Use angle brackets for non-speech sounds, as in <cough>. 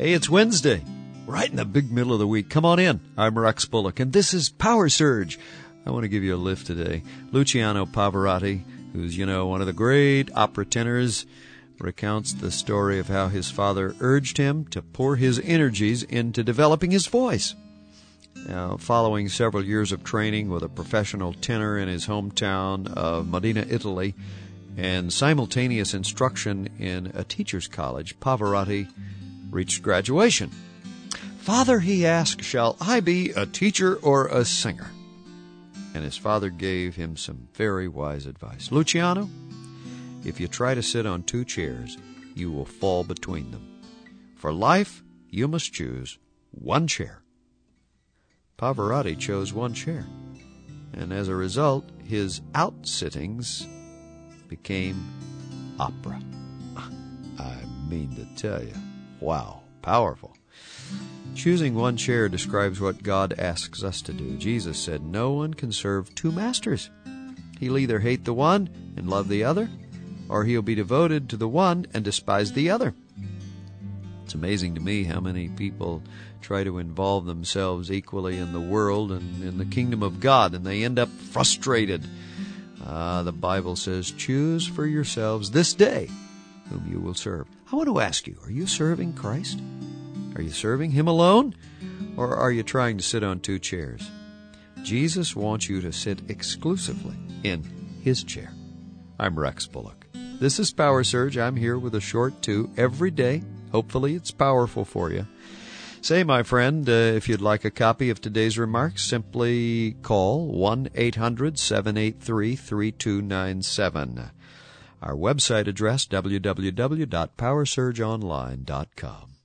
Hey, it's Wednesday, right in the big middle of the week. Come on in. I'm Rex Bullock, and this is Power Surge. I want to give you a lift today. Luciano Pavarotti, who's, you know, one of the great opera tenors, recounts the story of how his father urged him to pour his energies into developing his voice. Now, following several years of training with a professional tenor in his hometown of Modena, Italy, and simultaneous instruction in a teacher's college, Pavarotti reached graduation. Father, he asked, shall I be a teacher or a singer? And his father gave him some very wise advice. Luciano, if you try to sit on two chairs, you will fall between them. For life, you must choose one chair. Pavarotti chose one chair, and as a result, his outsittings became opera. <laughs> I mean to tell you. Wow, powerful. Choosing one chair describes what God asks us to do. Jesus said, No one can serve two masters. He'll either hate the one and love the other, or he'll be devoted to the one and despise the other. It's amazing to me how many people try to involve themselves equally in the world and in the kingdom of God, and they end up frustrated. Uh, the Bible says, Choose for yourselves this day whom you will serve. I want to ask you, are you serving Christ? Are you serving Him alone? Or are you trying to sit on two chairs? Jesus wants you to sit exclusively in His chair. I'm Rex Bullock. This is Power Surge. I'm here with a short two every day. Hopefully, it's powerful for you. Say, my friend, uh, if you'd like a copy of today's remarks, simply call 1 800 783 3297. Our website address, www.powersurgeonline.com.